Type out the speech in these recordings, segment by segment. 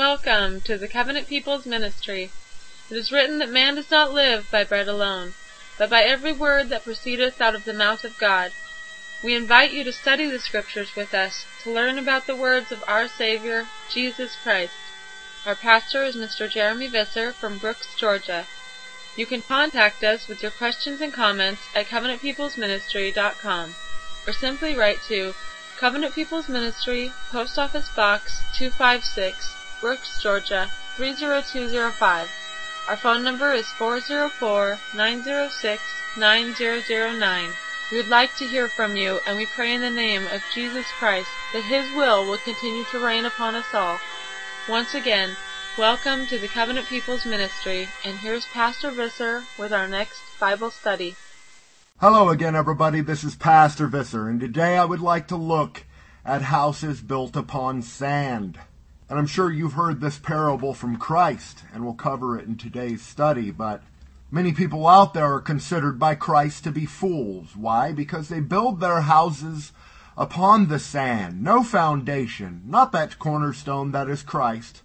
Welcome to the Covenant People's Ministry. It is written that man does not live by bread alone, but by every word that proceedeth out of the mouth of God. We invite you to study the Scriptures with us to learn about the words of our Savior, Jesus Christ. Our pastor is Mr. Jeremy Visser from Brooks, Georgia. You can contact us with your questions and comments at covenantpeoplesministry.com or simply write to Covenant People's Ministry, Post Office Box 256, Brooks, Georgia 30205. Our phone number is 404-906-9009. We would like to hear from you, and we pray in the name of Jesus Christ that His will will continue to reign upon us all. Once again, welcome to the Covenant People's Ministry, and here's Pastor Visser with our next Bible study. Hello again, everybody. This is Pastor Visser, and today I would like to look at houses built upon sand. And I'm sure you've heard this parable from Christ, and we'll cover it in today's study, but many people out there are considered by Christ to be fools. Why? Because they build their houses upon the sand, no foundation, not that cornerstone that is Christ,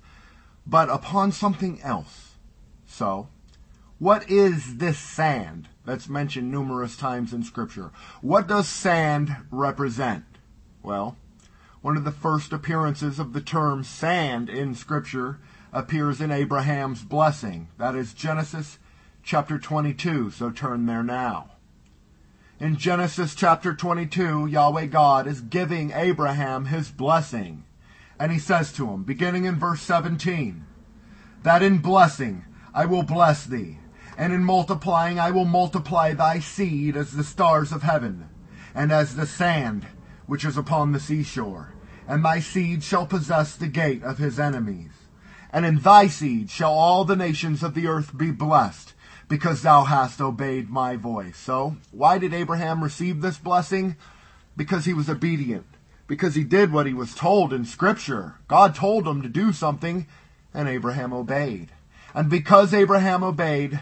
but upon something else. So, what is this sand that's mentioned numerous times in Scripture? What does sand represent? Well, one of the first appearances of the term sand in Scripture appears in Abraham's blessing. That is Genesis chapter 22, so turn there now. In Genesis chapter 22, Yahweh God is giving Abraham his blessing. And he says to him, beginning in verse 17, that in blessing I will bless thee, and in multiplying I will multiply thy seed as the stars of heaven, and as the sand which is upon the seashore and thy seed shall possess the gate of his enemies. And in thy seed shall all the nations of the earth be blessed, because thou hast obeyed my voice. So, why did Abraham receive this blessing? Because he was obedient. Because he did what he was told in Scripture. God told him to do something, and Abraham obeyed. And because Abraham obeyed,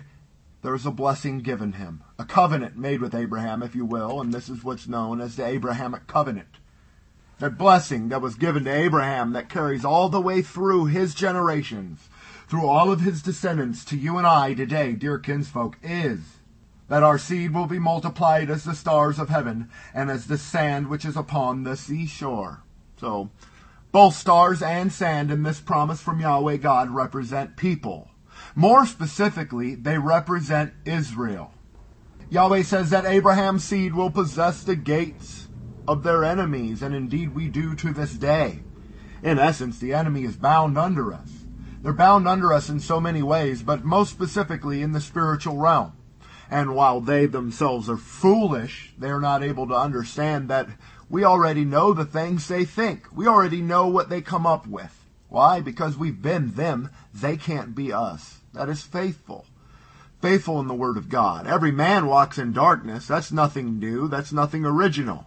there is a blessing given him. A covenant made with Abraham, if you will, and this is what's known as the Abrahamic covenant that blessing that was given to Abraham that carries all the way through his generations, through all of his descendants to you and I today, dear kinsfolk, is that our seed will be multiplied as the stars of heaven and as the sand which is upon the seashore. So, both stars and sand in this promise from Yahweh God represent people. More specifically, they represent Israel. Yahweh says that Abraham's seed will possess the gates of their enemies, and indeed we do to this day. In essence, the enemy is bound under us. They're bound under us in so many ways, but most specifically in the spiritual realm. And while they themselves are foolish, they are not able to understand that we already know the things they think. We already know what they come up with. Why? Because we've been them. They can't be us. That is faithful. Faithful in the Word of God. Every man walks in darkness. That's nothing new. That's nothing original.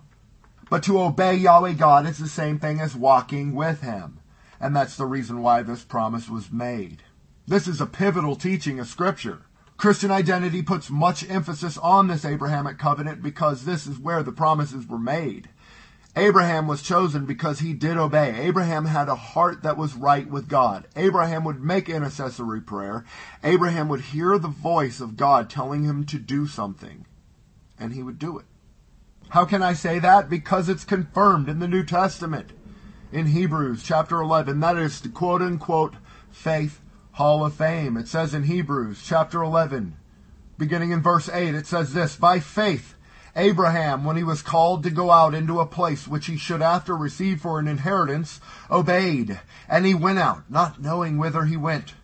But to obey Yahweh God is the same thing as walking with Him. And that's the reason why this promise was made. This is a pivotal teaching of Scripture. Christian identity puts much emphasis on this Abrahamic covenant because this is where the promises were made. Abraham was chosen because he did obey. Abraham had a heart that was right with God. Abraham would make intercessory prayer. Abraham would hear the voice of God telling him to do something, and he would do it. How can I say that? Because it's confirmed in the New Testament. In Hebrews chapter 11, that is the quote unquote faith hall of fame. It says in Hebrews chapter 11, beginning in verse 8, it says this, By faith, Abraham, when he was called to go out into a place which he should after receive for an inheritance, obeyed, and he went out, not knowing whither he went.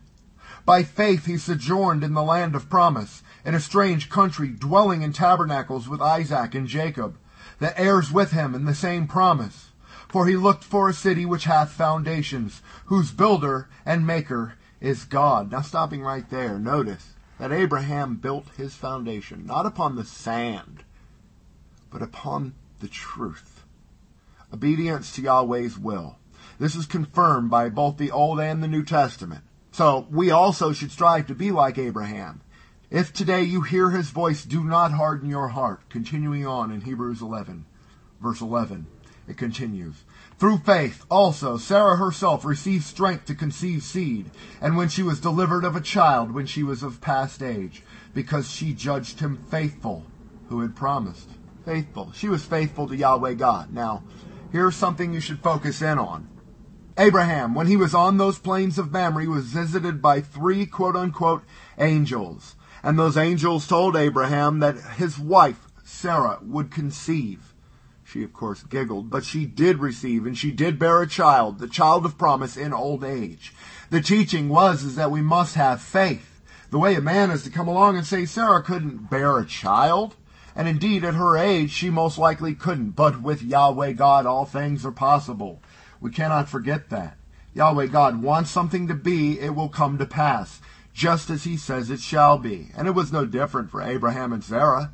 By faith he sojourned in the land of promise, in a strange country, dwelling in tabernacles with Isaac and Jacob, the heirs with him in the same promise. For he looked for a city which hath foundations, whose builder and maker is God. Now stopping right there, notice that Abraham built his foundation not upon the sand, but upon the truth. Obedience to Yahweh's will. This is confirmed by both the Old and the New Testament. So we also should strive to be like Abraham. If today you hear his voice, do not harden your heart. Continuing on in Hebrews 11, verse 11, it continues. Through faith also Sarah herself received strength to conceive seed, and when she was delivered of a child when she was of past age, because she judged him faithful who had promised. Faithful. She was faithful to Yahweh God. Now, here's something you should focus in on. Abraham, when he was on those plains of Mamre, was visited by three quote unquote angels. And those angels told Abraham that his wife, Sarah, would conceive. She, of course, giggled, but she did receive, and she did bear a child, the child of promise in old age. The teaching was is that we must have faith. The way a man is to come along and say Sarah couldn't bear a child, and indeed at her age she most likely couldn't, but with Yahweh God all things are possible. We cannot forget that. Yahweh God wants something to be, it will come to pass, just as he says it shall be. And it was no different for Abraham and Sarah.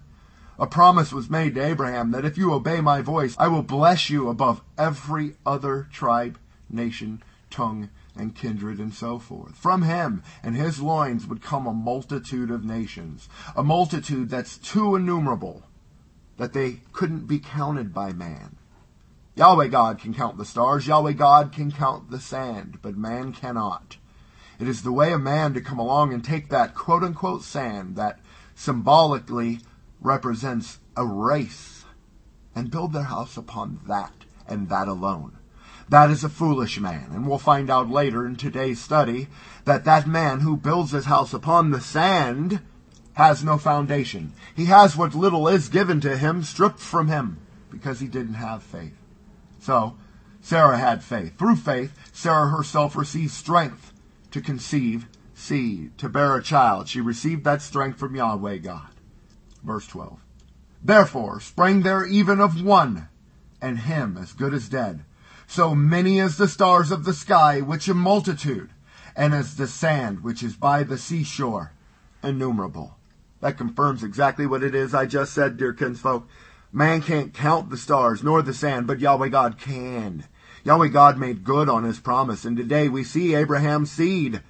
A promise was made to Abraham that if you obey my voice, I will bless you above every other tribe, nation, tongue, and kindred, and so forth. From him and his loins would come a multitude of nations, a multitude that's too innumerable that they couldn't be counted by man. Yahweh God can count the stars, Yahweh God can count the sand, but man cannot. It is the way of man to come along and take that quote unquote sand, that symbolically represents a race and build their house upon that and that alone. That is a foolish man, and we'll find out later in today's study that that man who builds his house upon the sand has no foundation. He has what little is given to him stripped from him because he didn't have faith. So, Sarah had faith. Through faith, Sarah herself received strength to conceive seed, to bear a child. She received that strength from Yahweh God. Verse 12. Therefore sprang there even of one, and him as good as dead, so many as the stars of the sky, which a multitude, and as the sand which is by the seashore, innumerable. That confirms exactly what it is I just said, dear kinsfolk. Man can't count the stars nor the sand, but Yahweh God can. Yahweh God made good on his promise, and today we see Abraham's seed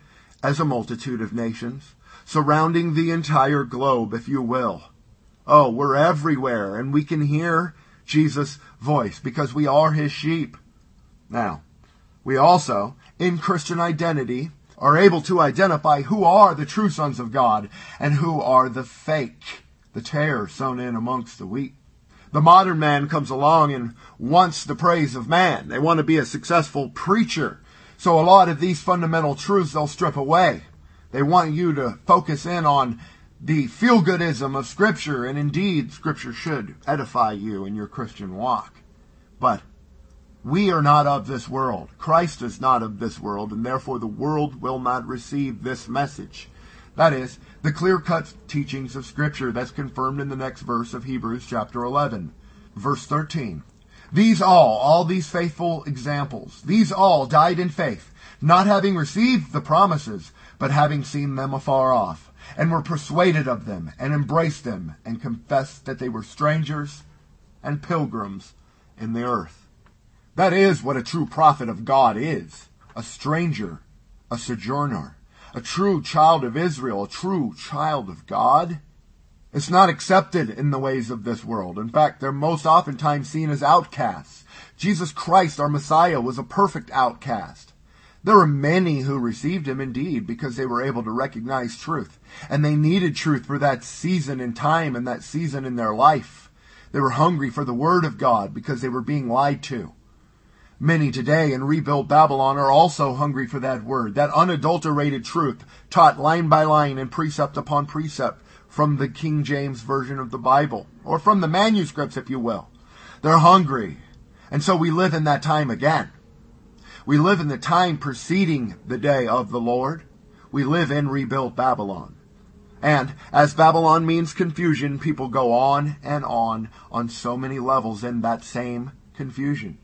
as a multitude of nations, surrounding the entire globe, if you will. Oh, we're everywhere and we can hear Jesus' voice because we are his sheep. Now, we also, in Christian identity, are able to identify who are the true sons of God and who are the fake, the tares sown in amongst the wheat. The modern man comes along and wants the praise of man. They want to be a successful preacher. So a lot of these fundamental truths they'll strip away. They want you to focus in on the feel goodism of Scripture, and indeed, Scripture should edify you in your Christian walk. But we are not of this world. Christ is not of this world, and therefore the world will not receive this message. That is, the clear cut teachings of Scripture that's confirmed in the next verse of Hebrews chapter 11. Verse 13. These all, all these faithful examples, these all died in faith, not having received the promises, but having seen them afar off and were persuaded of them, and embraced them, and confessed that they were strangers and pilgrims in the earth. That is what a true prophet of God is a stranger, a sojourner, a true child of Israel, a true child of God. It's not accepted in the ways of this world. In fact, they're most oftentimes seen as outcasts. Jesus Christ, our Messiah, was a perfect outcast. There were many who received him indeed because they were able to recognize truth. And they needed truth for that season in time and that season in their life. They were hungry for the word of God because they were being lied to. Many today in rebuilt Babylon are also hungry for that word, that unadulterated truth taught line by line and precept upon precept from the King James Version of the Bible, or from the manuscripts, if you will. They're hungry. And so we live in that time again. We live in the time preceding the day of the Lord. We live in rebuilt Babylon. And as Babylon means confusion, people go on and on on so many levels in that same confusion.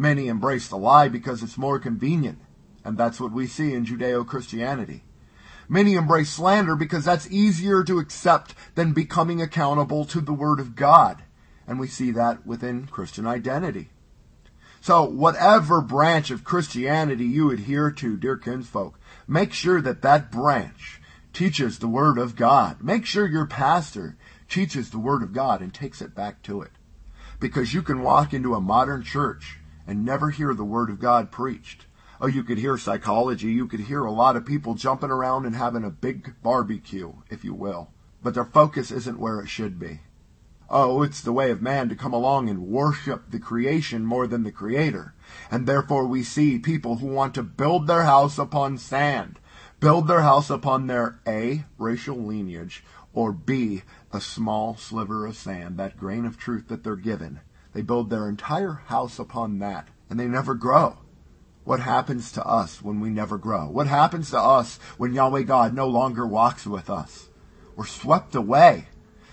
Many embrace the lie because it's more convenient, and that's what we see in Judeo-Christianity. Many embrace slander because that's easier to accept than becoming accountable to the Word of God, and we see that within Christian identity. So, whatever branch of Christianity you adhere to, dear kinsfolk, make sure that that branch teaches the Word of God. Make sure your pastor teaches the Word of God and takes it back to it. Because you can walk into a modern church and never hear the Word of God preached. Oh, you could hear psychology. You could hear a lot of people jumping around and having a big barbecue, if you will. But their focus isn't where it should be. Oh, it's the way of man to come along and worship the creation more than the creator. And therefore we see people who want to build their house upon sand, build their house upon their A, racial lineage, or B, a small sliver of sand, that grain of truth that they're given. They build their entire house upon that, and they never grow. What happens to us when we never grow? What happens to us when Yahweh God no longer walks with us? We're swept away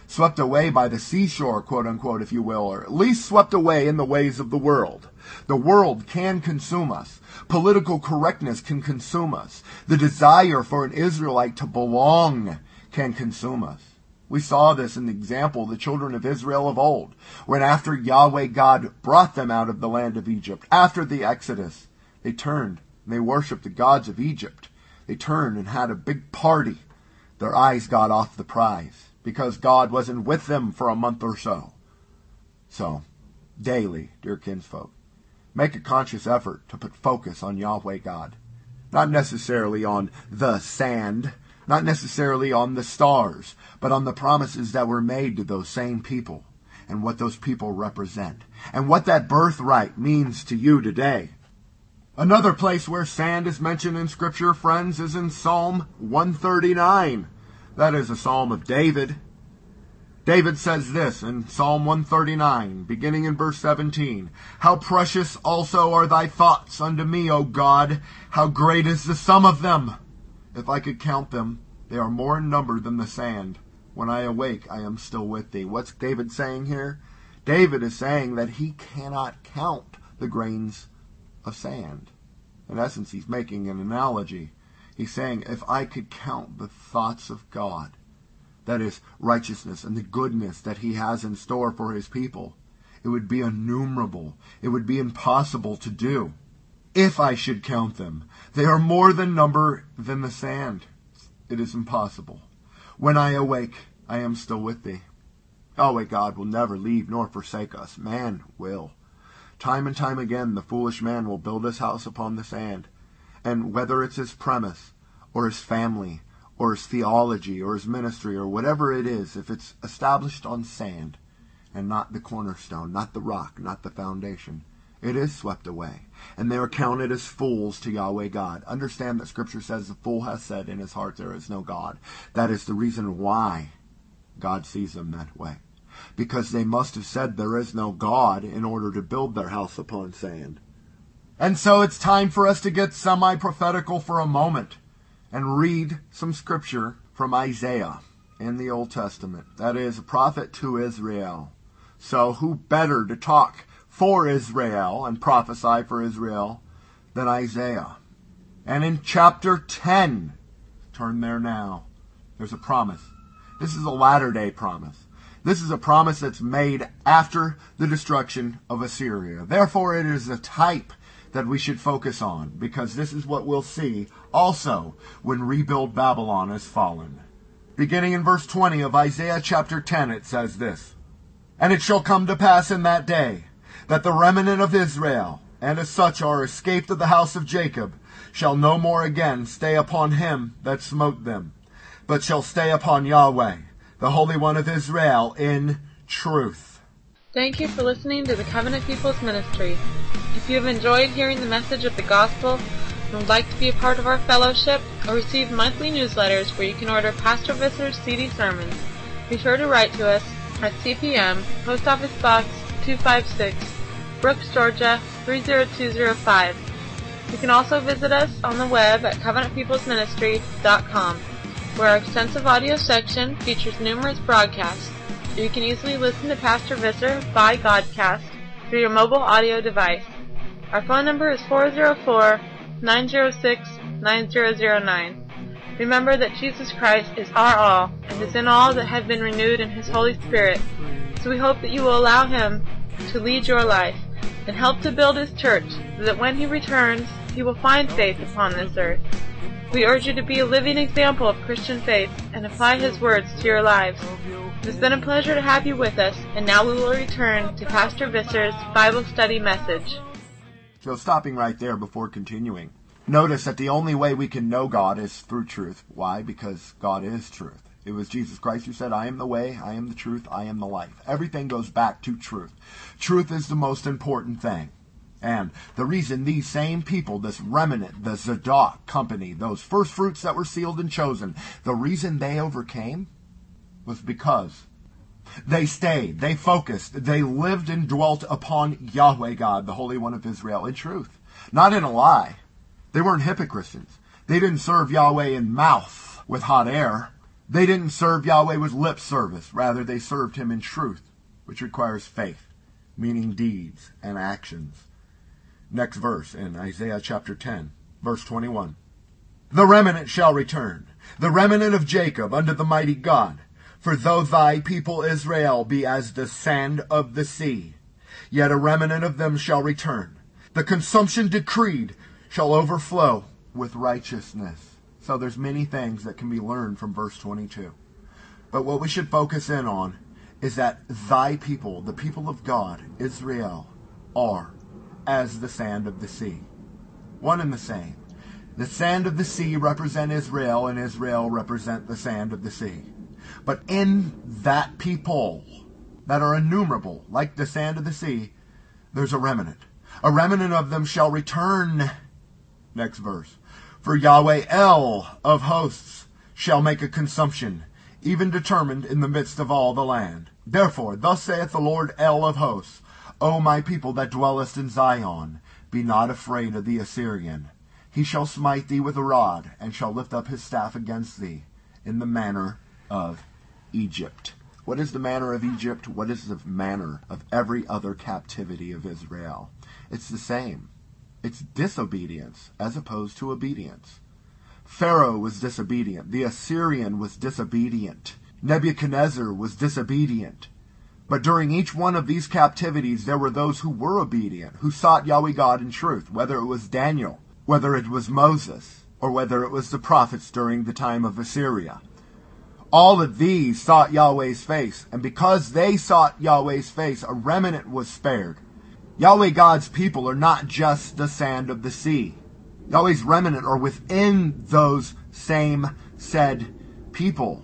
swept away by the seashore, quote unquote, if you will, or at least swept away in the ways of the world. The world can consume us. Political correctness can consume us. The desire for an Israelite to belong can consume us. We saw this in the example of the children of Israel of old, when after Yahweh God brought them out of the land of Egypt, after the Exodus, they turned and they worshiped the gods of Egypt. They turned and had a big party. Their eyes got off the prize because God wasn't with them for a month or so. So, daily, dear kinsfolk, make a conscious effort to put focus on Yahweh God. Not necessarily on the sand, not necessarily on the stars, but on the promises that were made to those same people and what those people represent and what that birthright means to you today. Another place where sand is mentioned in Scripture, friends, is in Psalm 139. That is a psalm of David. David says this in Psalm 139, beginning in verse 17. How precious also are thy thoughts unto me, O God! How great is the sum of them! If I could count them, they are more in number than the sand. When I awake, I am still with thee. What's David saying here? David is saying that he cannot count the grains of sand. In essence, he's making an analogy. He's saying, if I could count the thoughts of God, that is, righteousness and the goodness that He has in store for His people, it would be innumerable. It would be impossible to do. If I should count them, they are more than number than the sand. It is impossible. When I awake, I am still with thee. Yahweh God will never leave nor forsake us. Man will. Time and time again, the foolish man will build his house upon the sand and whether it's his premise or his family or his theology or his ministry or whatever it is, if it's established on sand and not the cornerstone, not the rock, not the foundation, it is swept away. And they are counted as fools to Yahweh God. Understand that Scripture says the fool has said in his heart there is no God. That is the reason why God sees them that way. Because they must have said there is no God in order to build their house upon sand. And so it's time for us to get semi prophetical for a moment and read some scripture from Isaiah in the Old Testament. That is, a prophet to Israel. So who better to talk for Israel and prophesy for Israel than Isaiah? And in chapter 10, turn there now, there's a promise. This is a latter day promise. This is a promise that's made after the destruction of Assyria. Therefore, it is a type that we should focus on because this is what we'll see also when rebuild Babylon has fallen. Beginning in verse 20 of Isaiah chapter 10, it says this And it shall come to pass in that day that the remnant of Israel, and as such are escaped of the house of Jacob, shall no more again stay upon him that smote them, but shall stay upon Yahweh, the Holy One of Israel, in truth. Thank you for listening to the Covenant People's Ministry. If you have enjoyed hearing the message of the gospel and would like to be a part of our fellowship or receive monthly newsletters where you can order Pastor Visser's CD sermons, be sure to write to us at CPM, Post Office Box 256, Brooks, Georgia 30205. You can also visit us on the web at covenantpeoplesministry.com, where our extensive audio section features numerous broadcasts you can easily listen to Pastor Visser by Godcast through your mobile audio device. Our phone number is 404-906-9009. Remember that Jesus Christ is our all and is in all that have been renewed in His Holy Spirit. So we hope that you will allow Him to lead your life and help to build His church so that when He returns, He will find faith upon this earth. We urge you to be a living example of Christian faith and apply His words to your lives. It has been a pleasure to have you with us, and now we will return to Pastor Visser's Bible study message. So stopping right there before continuing. Notice that the only way we can know God is through truth. Why? Because God is truth. It was Jesus Christ who said, I am the way, I am the truth, I am the life. Everything goes back to truth. Truth is the most important thing. And the reason these same people, this remnant, the Zadok company, those first fruits that were sealed and chosen, the reason they overcame was because they stayed, they focused, they lived and dwelt upon Yahweh God, the Holy One of Israel, in truth, not in a lie. They weren't hypocrites. They didn't serve Yahweh in mouth with hot air. They didn't serve Yahweh with lip service. Rather, they served him in truth, which requires faith, meaning deeds and actions. Next verse in Isaiah chapter 10, verse 21. The remnant shall return, the remnant of Jacob unto the mighty God. For though thy people Israel be as the sand of the sea, yet a remnant of them shall return. The consumption decreed shall overflow with righteousness. So there's many things that can be learned from verse 22. But what we should focus in on is that thy people, the people of God, Israel, are as the sand of the sea. One and the same. The sand of the sea represent Israel, and Israel represent the sand of the sea. But in that people that are innumerable, like the sand of the sea, there's a remnant. A remnant of them shall return. Next verse. For Yahweh El of hosts shall make a consumption, even determined in the midst of all the land. Therefore, thus saith the Lord El of hosts, O my people that dwellest in Zion, be not afraid of the Assyrian. He shall smite thee with a rod, and shall lift up his staff against thee, in the manner of Egypt. What is the manner of Egypt? What is the manner of every other captivity of Israel? It's the same. It's disobedience as opposed to obedience. Pharaoh was disobedient. The Assyrian was disobedient. Nebuchadnezzar was disobedient. But during each one of these captivities, there were those who were obedient, who sought Yahweh God in truth, whether it was Daniel, whether it was Moses, or whether it was the prophets during the time of Assyria. All of these sought Yahweh's face, and because they sought Yahweh's face, a remnant was spared. Yahweh God's people are not just the sand of the sea. Yahweh's remnant are within those same said people.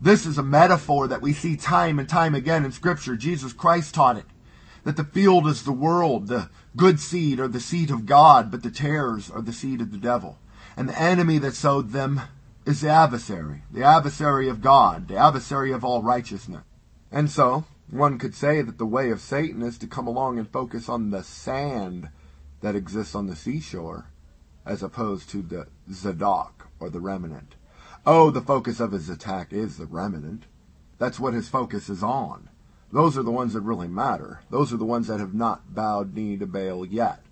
This is a metaphor that we see time and time again in Scripture. Jesus Christ taught it. That the field is the world, the good seed are the seed of God, but the tares are the seed of the devil. And the enemy that sowed them is the adversary, the adversary of God, the adversary of all righteousness. And so, one could say that the way of Satan is to come along and focus on the sand that exists on the seashore, as opposed to the Zadok or the remnant. Oh, the focus of his attack is the remnant. That's what his focus is on. Those are the ones that really matter. Those are the ones that have not bowed knee to Baal yet.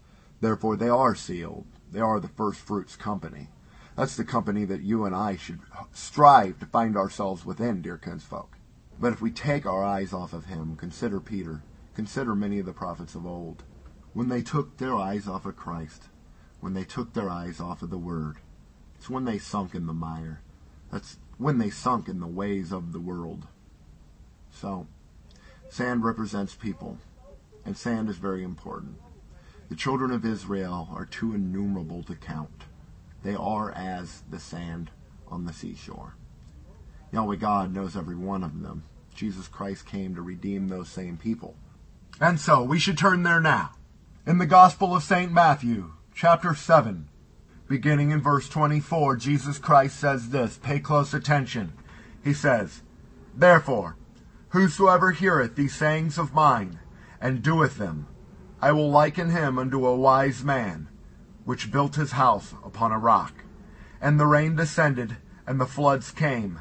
Therefore, they are sealed. They are the first fruits company. That's the company that you and I should strive to find ourselves within, dear kinsfolk. But if we take our eyes off of him, consider Peter, consider many of the prophets of old. When they took their eyes off of Christ, when they took their eyes off of the Word, it's when they sunk in the mire. That's when they sunk in the ways of the world. So, sand represents people, and sand is very important. The children of Israel are too innumerable to count. They are as the sand on the seashore. Yahweh God knows every one of them. Jesus Christ came to redeem those same people. And so we should turn there now. In the Gospel of St. Matthew, chapter 7, beginning in verse 24, Jesus Christ says this. Pay close attention. He says, Therefore, whosoever heareth these sayings of mine, and doeth them, I will liken him unto a wise man, which built his house upon a rock. And the rain descended, and the floods came,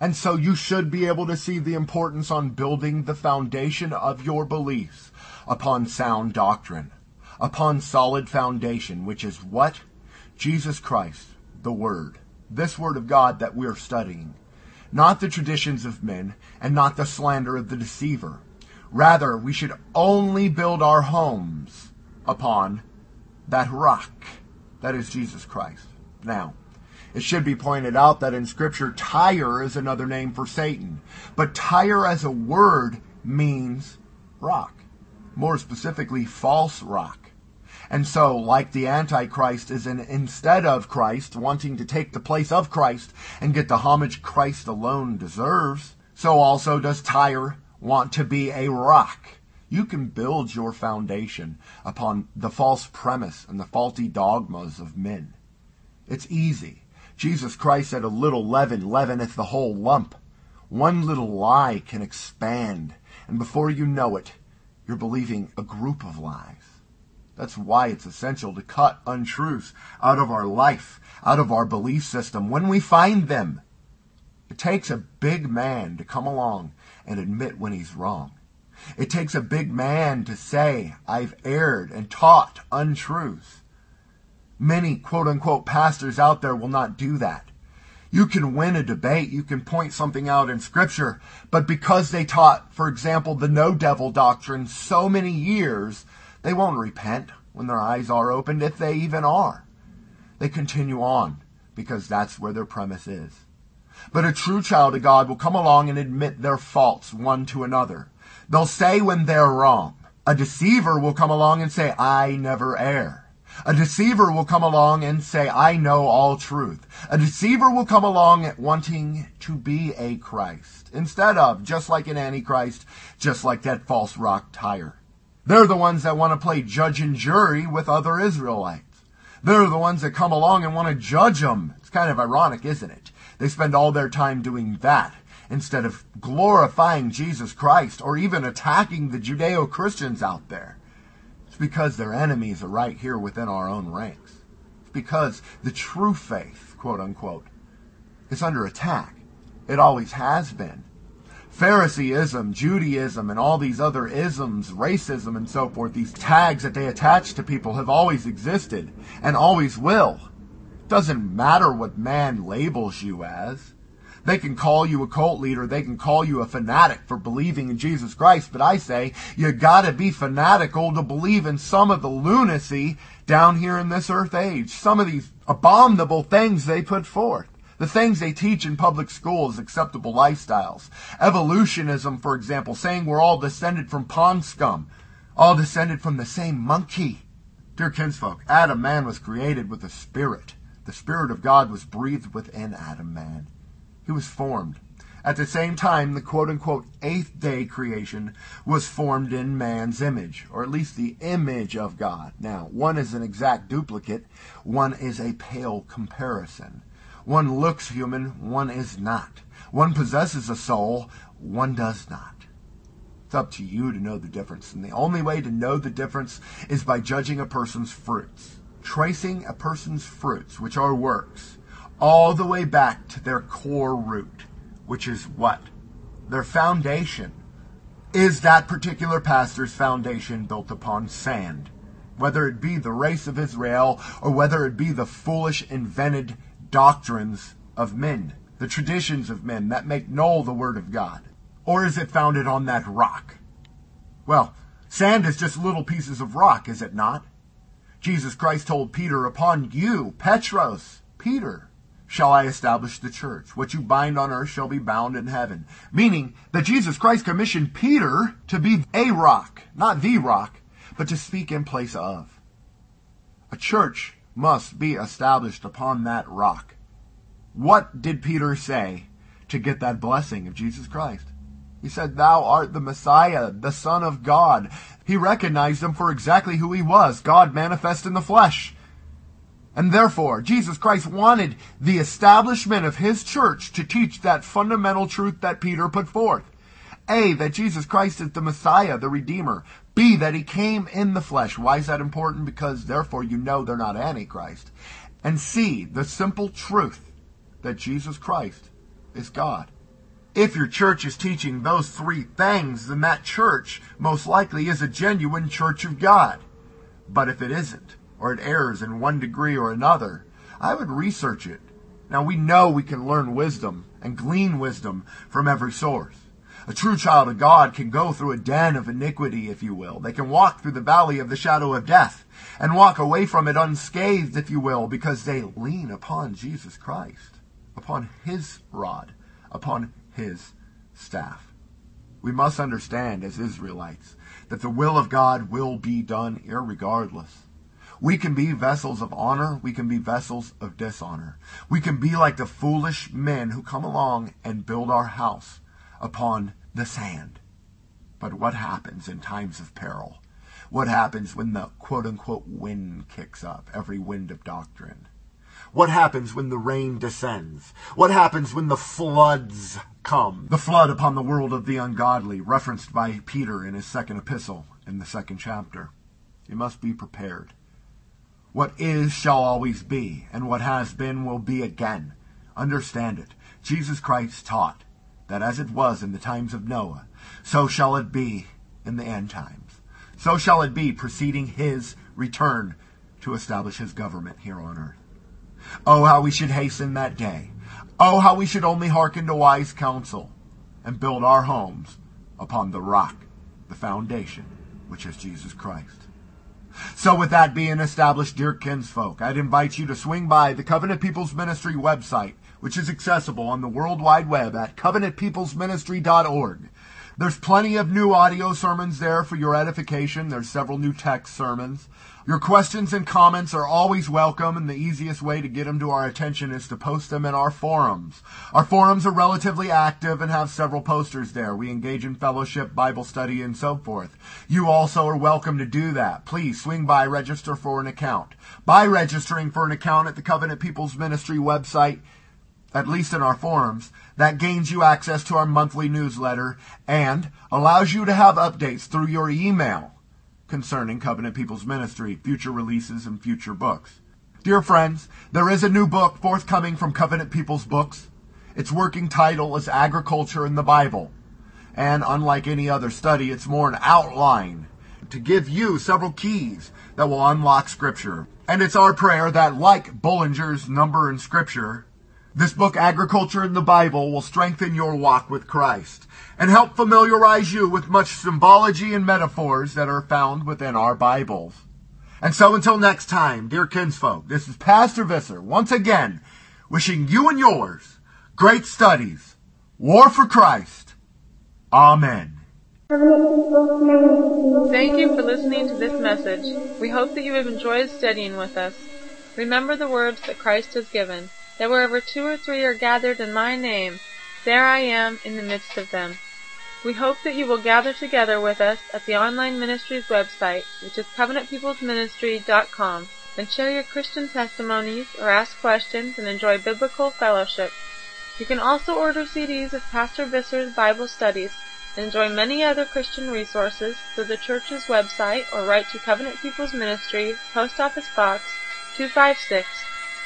And so you should be able to see the importance on building the foundation of your beliefs upon sound doctrine, upon solid foundation, which is what? Jesus Christ, the Word. this Word of God that we're studying, not the traditions of men, and not the slander of the deceiver. Rather, we should only build our homes upon that rock that is Jesus Christ. Now, it should be pointed out that in Scripture, Tyre is another name for Satan. But Tyre as a word means rock. More specifically, false rock. And so, like the Antichrist is an instead of Christ, wanting to take the place of Christ and get the homage Christ alone deserves, so also does Tyre want to be a rock. You can build your foundation upon the false premise and the faulty dogmas of men. It's easy. Jesus Christ said, A little leaven leaveneth the whole lump. One little lie can expand, and before you know it, you're believing a group of lies. That's why it's essential to cut untruths out of our life, out of our belief system when we find them. It takes a big man to come along and admit when he's wrong. It takes a big man to say, I've erred and taught untruths. Many quote unquote pastors out there will not do that. You can win a debate, you can point something out in scripture, but because they taught, for example, the no devil doctrine so many years, they won't repent when their eyes are opened, if they even are. They continue on because that's where their premise is. But a true child of God will come along and admit their faults one to another. They'll say when they're wrong. A deceiver will come along and say, I never err. A deceiver will come along and say, I know all truth. A deceiver will come along wanting to be a Christ instead of, just like an Antichrist, just like that false rock Tyre. They're the ones that want to play judge and jury with other Israelites. They're the ones that come along and want to judge them. It's kind of ironic, isn't it? They spend all their time doing that instead of glorifying Jesus Christ or even attacking the Judeo Christians out there. Because their enemies are right here within our own ranks. It's because the true faith, quote unquote, is under attack. It always has been. Phariseeism, Judaism, and all these other isms, racism, and so forth, these tags that they attach to people have always existed and always will. Doesn't matter what man labels you as. They can call you a cult leader. They can call you a fanatic for believing in Jesus Christ. But I say you gotta be fanatical to believe in some of the lunacy down here in this earth age. Some of these abominable things they put forth. The things they teach in public schools, acceptable lifestyles. Evolutionism, for example, saying we're all descended from pond scum. All descended from the same monkey. Dear kinsfolk, Adam man was created with a spirit. The spirit of God was breathed within Adam man. He was formed. At the same time, the quote unquote eighth day creation was formed in man's image, or at least the image of God. Now, one is an exact duplicate, one is a pale comparison. One looks human, one is not. One possesses a soul, one does not. It's up to you to know the difference, and the only way to know the difference is by judging a person's fruits. Tracing a person's fruits, which are works, all the way back to their core root, which is what? Their foundation. Is that particular pastor's foundation built upon sand? Whether it be the race of Israel or whether it be the foolish invented doctrines of men, the traditions of men that make null the word of God? Or is it founded on that rock? Well, sand is just little pieces of rock, is it not? Jesus Christ told Peter, Upon you, Petros, Peter, shall I establish the church. What you bind on earth shall be bound in heaven. Meaning that Jesus Christ commissioned Peter to be a rock, not the rock, but to speak in place of. A church must be established upon that rock. What did Peter say to get that blessing of Jesus Christ? He said, Thou art the Messiah, the Son of God. He recognized him for exactly who he was, God manifest in the flesh. And therefore, Jesus Christ wanted the establishment of his church to teach that fundamental truth that Peter put forth. A, that Jesus Christ is the Messiah, the Redeemer. B, that he came in the flesh. Why is that important? Because therefore you know they're not Antichrist. And C, the simple truth that Jesus Christ is God. If your church is teaching those three things, then that church most likely is a genuine church of God. But if it isn't, or it errs in one degree or another, I would research it Now we know we can learn wisdom and glean wisdom from every source. A true child of God can go through a den of iniquity, if you will. They can walk through the valley of the shadow of death and walk away from it unscathed, if you will, because they lean upon Jesus Christ, upon His rod, upon His staff. We must understand, as Israelites, that the will of God will be done irregardless. We can be vessels of honor. We can be vessels of dishonor. We can be like the foolish men who come along and build our house upon the sand. But what happens in times of peril? What happens when the quote unquote wind kicks up, every wind of doctrine? What happens when the rain descends? What happens when the floods come? The flood upon the world of the ungodly, referenced by Peter in his second epistle in the second chapter. You must be prepared. What is shall always be, and what has been will be again. Understand it. Jesus Christ taught that as it was in the times of Noah, so shall it be in the end times. So shall it be preceding his return to establish his government here on earth. Oh, how we should hasten that day. Oh, how we should only hearken to wise counsel and build our homes upon the rock, the foundation, which is Jesus Christ. So with that being established, dear kinsfolk, I'd invite you to swing by the Covenant People's Ministry website, which is accessible on the World Wide Web at covenantpeoplesministry.org. There's plenty of new audio sermons there for your edification. There's several new text sermons. Your questions and comments are always welcome, and the easiest way to get them to our attention is to post them in our forums. Our forums are relatively active and have several posters there. We engage in fellowship, Bible study, and so forth. You also are welcome to do that. Please swing by, register for an account. By registering for an account at the Covenant People's Ministry website, at least in our forums, that gains you access to our monthly newsletter and allows you to have updates through your email concerning Covenant People's Ministry, future releases, and future books. Dear friends, there is a new book forthcoming from Covenant People's Books. Its working title is Agriculture in the Bible. And unlike any other study, it's more an outline to give you several keys that will unlock Scripture. And it's our prayer that, like Bullinger's number in Scripture, this book, Agriculture in the Bible, will strengthen your walk with Christ and help familiarize you with much symbology and metaphors that are found within our Bibles. And so until next time, dear kinsfolk, this is Pastor Visser once again wishing you and yours great studies, war for Christ. Amen. Thank you for listening to this message. We hope that you have enjoyed studying with us. Remember the words that Christ has given that wherever two or three are gathered in my name, there I am in the midst of them. We hope that you will gather together with us at the online ministry's website, which is covenantpeoplesministry.com, and share your Christian testimonies or ask questions and enjoy biblical fellowship. You can also order CDs of Pastor Visser's Bible studies and enjoy many other Christian resources through the church's website or write to Covenant People's Ministry, Post Office Box 256,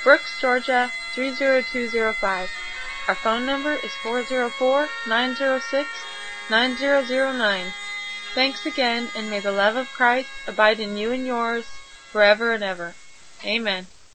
Brooks, Georgia 30205. Our phone number is 404-906-9009. Thanks again, and may the love of Christ abide in you and yours forever and ever. Amen.